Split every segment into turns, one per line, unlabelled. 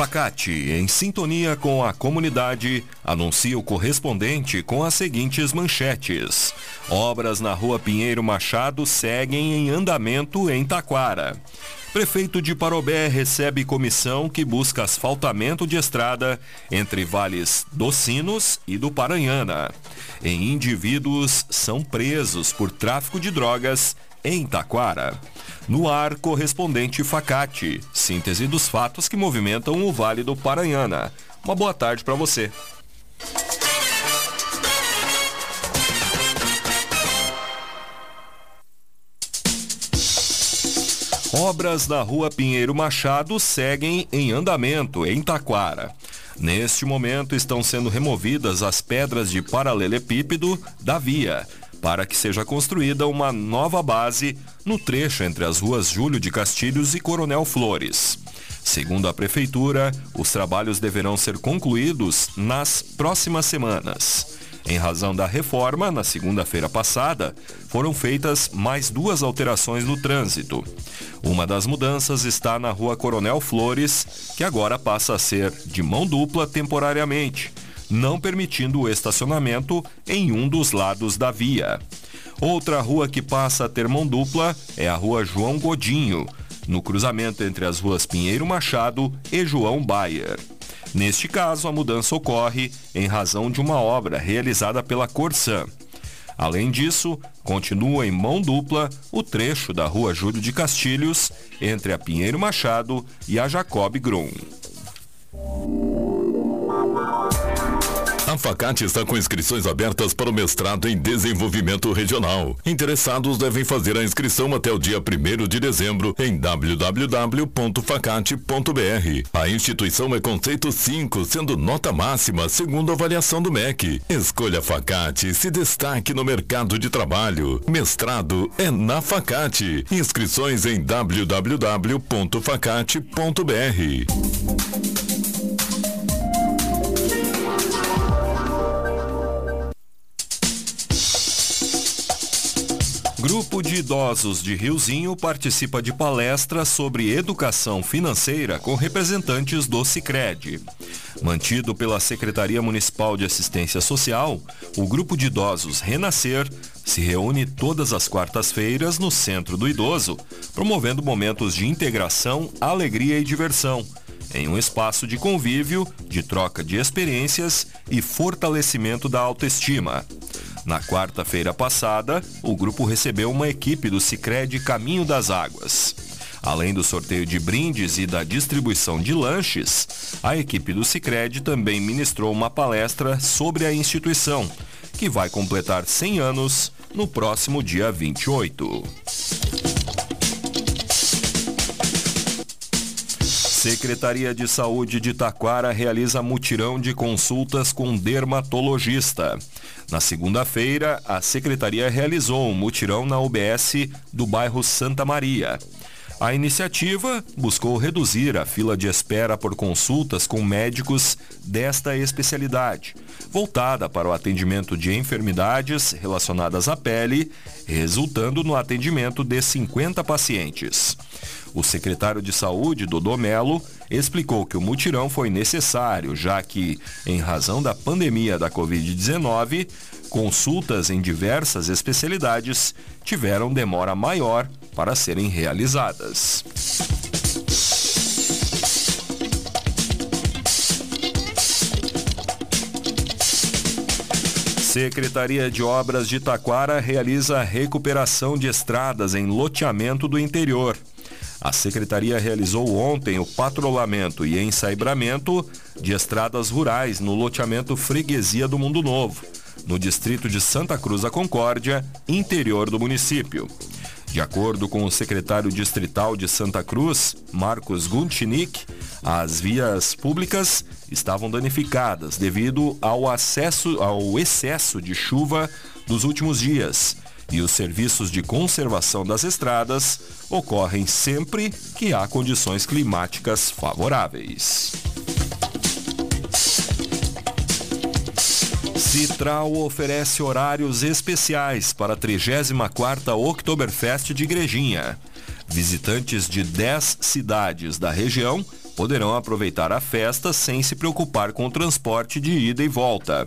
Facate, em sintonia com a comunidade, anuncia o correspondente com as seguintes manchetes. Obras na rua Pinheiro Machado seguem em andamento em Taquara. Prefeito de Parobé recebe comissão que busca asfaltamento de estrada entre vales dos Sinos e do Paranhana. Em indivíduos são presos por tráfico de drogas em Taquara. No ar, correspondente Facate, síntese dos fatos que movimentam o Vale do Paranhana. Uma boa tarde para você. Obras da Rua Pinheiro Machado seguem em andamento em Taquara. Neste momento estão sendo removidas as pedras de paralelepípedo da via, para que seja construída uma nova base no trecho entre as ruas Júlio de Castilhos e Coronel Flores. Segundo a Prefeitura, os trabalhos deverão ser concluídos nas próximas semanas. Em razão da reforma, na segunda-feira passada, foram feitas mais duas alterações no trânsito. Uma das mudanças está na rua Coronel Flores, que agora passa a ser de mão dupla temporariamente não permitindo o estacionamento em um dos lados da via. Outra rua que passa a ter mão dupla é a rua João Godinho, no cruzamento entre as ruas Pinheiro Machado e João Bayer. Neste caso, a mudança ocorre em razão de uma obra realizada pela Corsan. Além disso, continua em mão dupla o trecho da Rua Júlio de Castilhos, entre a Pinheiro Machado e a Jacob Grum.
A Facate está com inscrições abertas para o mestrado em desenvolvimento regional. Interessados devem fazer a inscrição até o dia 1 de dezembro em www.facate.br. A instituição é conceito 5, sendo nota máxima segundo a avaliação do MEC. Escolha Facate, se destaque no mercado de trabalho. Mestrado é na Facate. Inscrições em www.facate.br.
Grupo de idosos de Riozinho participa de palestra sobre educação financeira com representantes do Sicredi. Mantido pela Secretaria Municipal de Assistência Social, o grupo de idosos Renascer se reúne todas as quartas-feiras no Centro do Idoso, promovendo momentos de integração, alegria e diversão, em um espaço de convívio, de troca de experiências e fortalecimento da autoestima. Na quarta-feira passada, o grupo recebeu uma equipe do Sicredi Caminho das Águas. Além do sorteio de brindes e da distribuição de lanches, a equipe do Sicredi também ministrou uma palestra sobre a instituição, que vai completar 100 anos no próximo dia 28. Secretaria de Saúde de Taquara realiza mutirão de consultas com dermatologista. Na segunda-feira, a secretaria realizou um mutirão na UBS do bairro Santa Maria. A iniciativa buscou reduzir a fila de espera por consultas com médicos desta especialidade, voltada para o atendimento de enfermidades relacionadas à pele, resultando no atendimento de 50 pacientes. O secretário de Saúde, Dodô Melo, explicou que o mutirão foi necessário, já que, em razão da pandemia da Covid-19, consultas em diversas especialidades tiveram demora maior para serem realizadas. Secretaria de Obras de Taquara realiza recuperação de estradas em loteamento do interior. A secretaria realizou ontem o patrulhamento e ensaibramento de estradas rurais no loteamento Freguesia do Mundo Novo, no distrito de Santa Cruz da Concórdia, interior do município. De acordo com o secretário distrital de Santa Cruz, Marcos Guntinik, as vias públicas estavam danificadas devido ao, acesso, ao excesso de chuva dos últimos dias e os serviços de conservação das estradas ocorrem sempre que há condições climáticas favoráveis. Citral oferece horários especiais para a 34ª Oktoberfest de Igrejinha. Visitantes de 10 cidades da região poderão aproveitar a festa sem se preocupar com o transporte de ida e volta.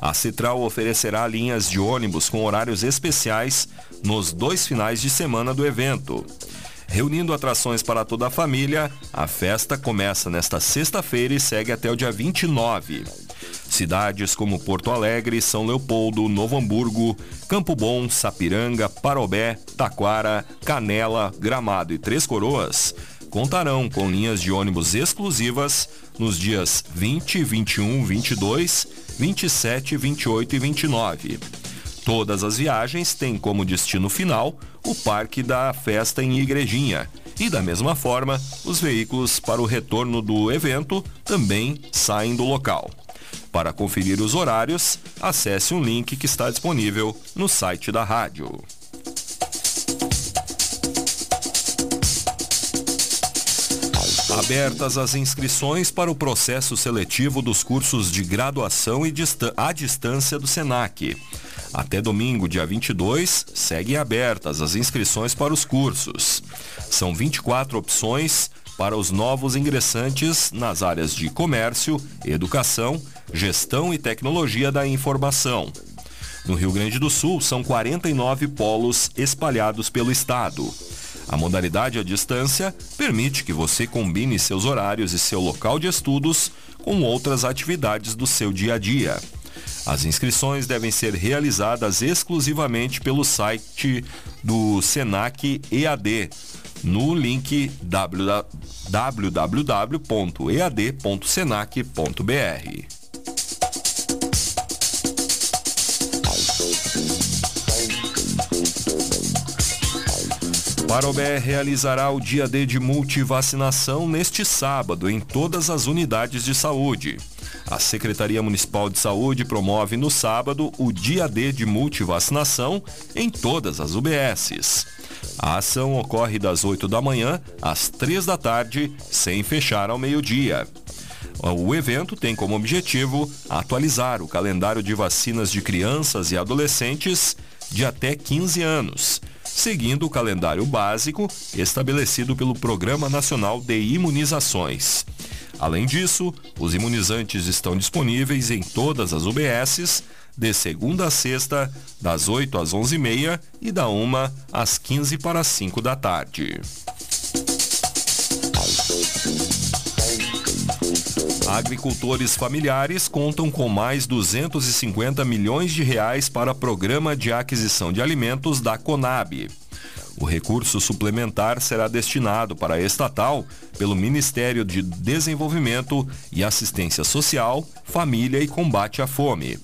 A Citral oferecerá linhas de ônibus com horários especiais nos dois finais de semana do evento. Reunindo atrações para toda a família, a festa começa nesta sexta-feira e segue até o dia 29. Cidades como Porto Alegre, São Leopoldo, Novo Hamburgo, Campo Bom, Sapiranga, Parobé, Taquara, Canela, Gramado e Três Coroas contarão com linhas de ônibus exclusivas nos dias 20, 21, 22, 27, 28 e 29. Todas as viagens têm como destino final o Parque da Festa em Igrejinha. E da mesma forma, os veículos para o retorno do evento também saem do local. Para conferir os horários, acesse um link que está disponível no site da rádio. Abertas as inscrições para o processo seletivo dos cursos de graduação e à distância do SENAC. Até domingo, dia 22, seguem abertas as inscrições para os cursos. São 24 opções para os novos ingressantes nas áreas de comércio, educação, gestão e tecnologia da informação. No Rio Grande do Sul, são 49 polos espalhados pelo estado. A modalidade à distância permite que você combine seus horários e seu local de estudos com outras atividades do seu dia a dia. As inscrições devem ser realizadas exclusivamente pelo site do Senac EAD, no link www.ead.senac.br. Parobé realizará o dia D de multivacinação neste sábado em todas as unidades de saúde. A Secretaria Municipal de Saúde promove no sábado o dia D de multivacinação em todas as UBSs. A ação ocorre das 8 da manhã às 3 da tarde, sem fechar ao meio-dia. O evento tem como objetivo atualizar o calendário de vacinas de crianças e adolescentes de até 15 anos seguindo o calendário básico estabelecido pelo Programa Nacional de Imunizações. Além disso, os imunizantes estão disponíveis em todas as UBSs, de segunda a sexta, das 8 às 11h30 e da 1 às 15 para as 5 da tarde. Agricultores familiares contam com mais 250 milhões de reais para programa de aquisição de alimentos da Conab. O recurso suplementar será destinado para a estatal pelo Ministério de Desenvolvimento e Assistência Social, Família e Combate à Fome.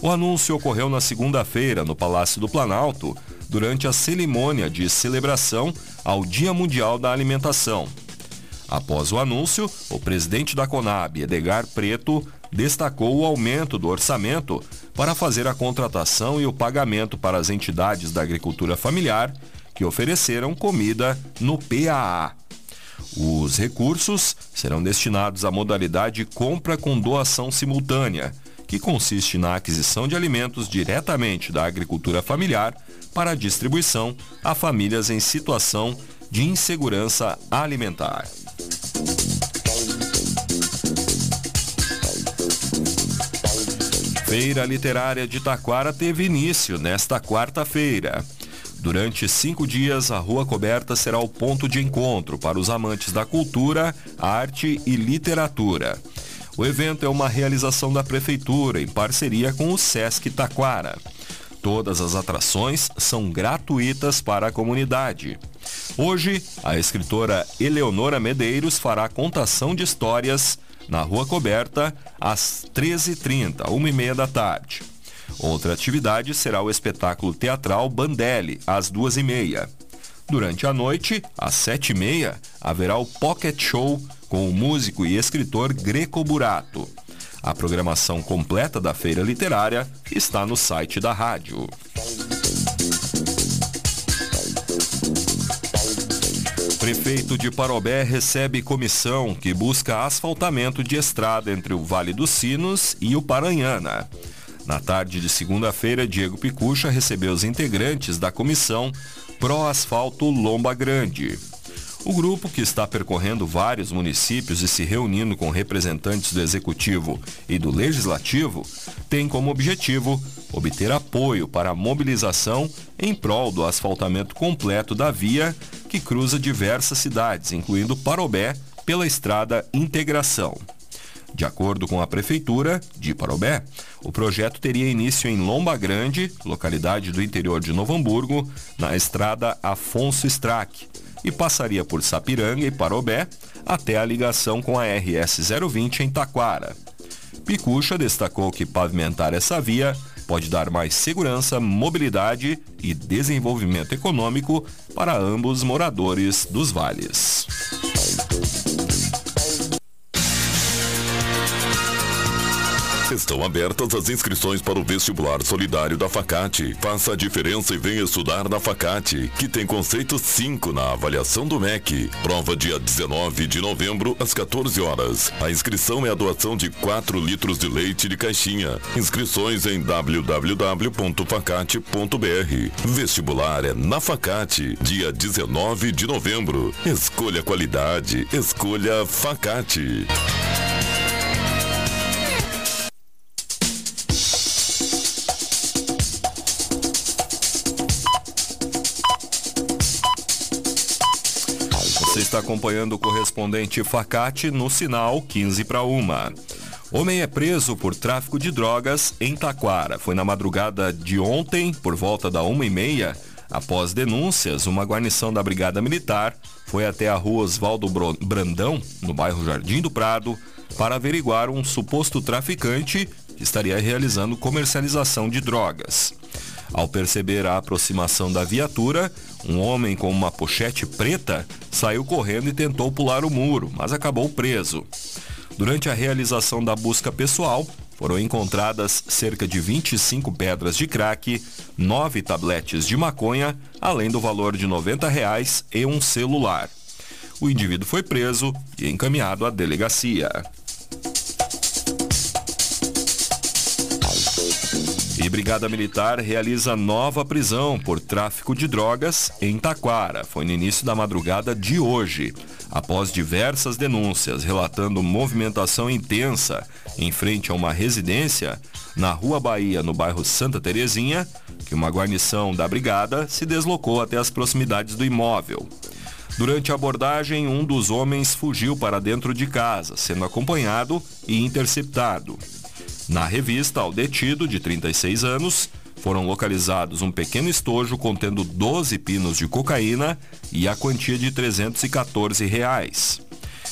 O anúncio ocorreu na segunda-feira no Palácio do Planalto, durante a cerimônia de celebração ao Dia Mundial da Alimentação. Após o anúncio, o presidente da Conab, Edgar Preto, destacou o aumento do orçamento para fazer a contratação e o pagamento para as entidades da agricultura familiar que ofereceram comida no PAA. Os recursos serão destinados à modalidade compra com doação simultânea, que consiste na aquisição de alimentos diretamente da agricultura familiar para distribuição a famílias em situação de insegurança alimentar. Feira Literária de Taquara teve início nesta quarta-feira. Durante cinco dias, a Rua Coberta será o ponto de encontro para os amantes da cultura, arte e literatura. O evento é uma realização da Prefeitura em parceria com o Sesc Taquara. Todas as atrações são gratuitas para a comunidade. Hoje, a escritora Eleonora Medeiros fará contação de histórias na Rua Coberta às 13h30, 1h30 da tarde. Outra atividade será o espetáculo teatral Bandelli, às 2h30. Durante a noite, às 7h30, haverá o Pocket Show com o músico e escritor Greco Burato. A programação completa da feira literária está no site da rádio. Prefeito de Parobé recebe comissão que busca asfaltamento de estrada entre o Vale dos Sinos e o Paranhana. Na tarde de segunda-feira, Diego Picucha recebeu os integrantes da comissão Pro Asfalto Lomba Grande. O grupo, que está percorrendo vários municípios e se reunindo com representantes do Executivo e do Legislativo, tem como objetivo obter apoio para a mobilização em prol do asfaltamento completo da via que cruza diversas cidades, incluindo Parobé, pela estrada Integração. De acordo com a Prefeitura de Parobé, o projeto teria início em Lomba Grande, localidade do interior de Novo Hamburgo, na estrada Afonso Strack, e passaria por Sapiranga e Parobé até a ligação com a RS 020 em Taquara. Picucha destacou que pavimentar essa via pode dar mais segurança, mobilidade e desenvolvimento econômico para ambos moradores dos vales.
Estão abertas as inscrições para o vestibular solidário da Facate. Faça a diferença e venha estudar na Facate, que tem conceito 5 na avaliação do MEC. Prova dia 19 de novembro, às 14 horas. A inscrição é a doação de 4 litros de leite de caixinha. Inscrições em www.facate.br. Vestibular é na Facate, dia 19 de novembro. Escolha qualidade, escolha Facate.
Está acompanhando o correspondente Facate no sinal 15 para uma. Homem é preso por tráfico de drogas em Taquara. Foi na madrugada de ontem, por volta da uma e meia, após denúncias, uma guarnição da Brigada Militar foi até a rua Oswaldo Brandão, no bairro Jardim do Prado, para averiguar um suposto traficante que estaria realizando comercialização de drogas. Ao perceber a aproximação da viatura, um homem com uma pochete preta saiu correndo e tentou pular o muro, mas acabou preso. Durante a realização da busca pessoal, foram encontradas cerca de 25 pedras de crack, 9 tabletes de maconha, além do valor de 90 reais e um celular. O indivíduo foi preso e encaminhado à delegacia. E Brigada Militar realiza nova prisão por tráfico de drogas em Taquara. Foi no início da madrugada de hoje. Após diversas denúncias relatando movimentação intensa em frente a uma residência na Rua Bahia, no bairro Santa Terezinha, que uma guarnição da brigada se deslocou até as proximidades do imóvel. Durante a abordagem, um dos homens fugiu para dentro de casa, sendo acompanhado e interceptado. Na revista, ao detido, de 36 anos, foram localizados um pequeno estojo contendo 12 pinos de cocaína e a quantia de 314 reais.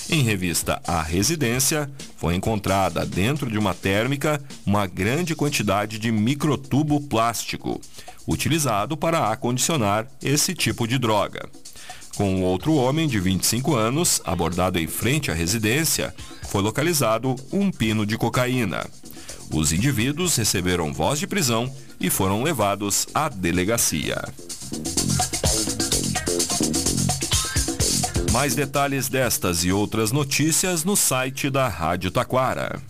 Em revista A Residência, foi encontrada dentro de uma térmica uma grande quantidade de microtubo plástico, utilizado para acondicionar esse tipo de droga. Com outro homem de 25 anos, abordado em frente à residência, foi localizado um pino de cocaína. Os indivíduos receberam voz de prisão e foram levados à delegacia. Mais detalhes destas e outras notícias no site da Rádio Taquara.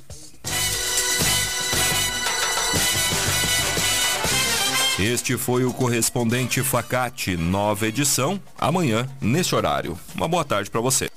Este foi o correspondente Facate, nova edição, amanhã, neste horário. Uma boa tarde para você.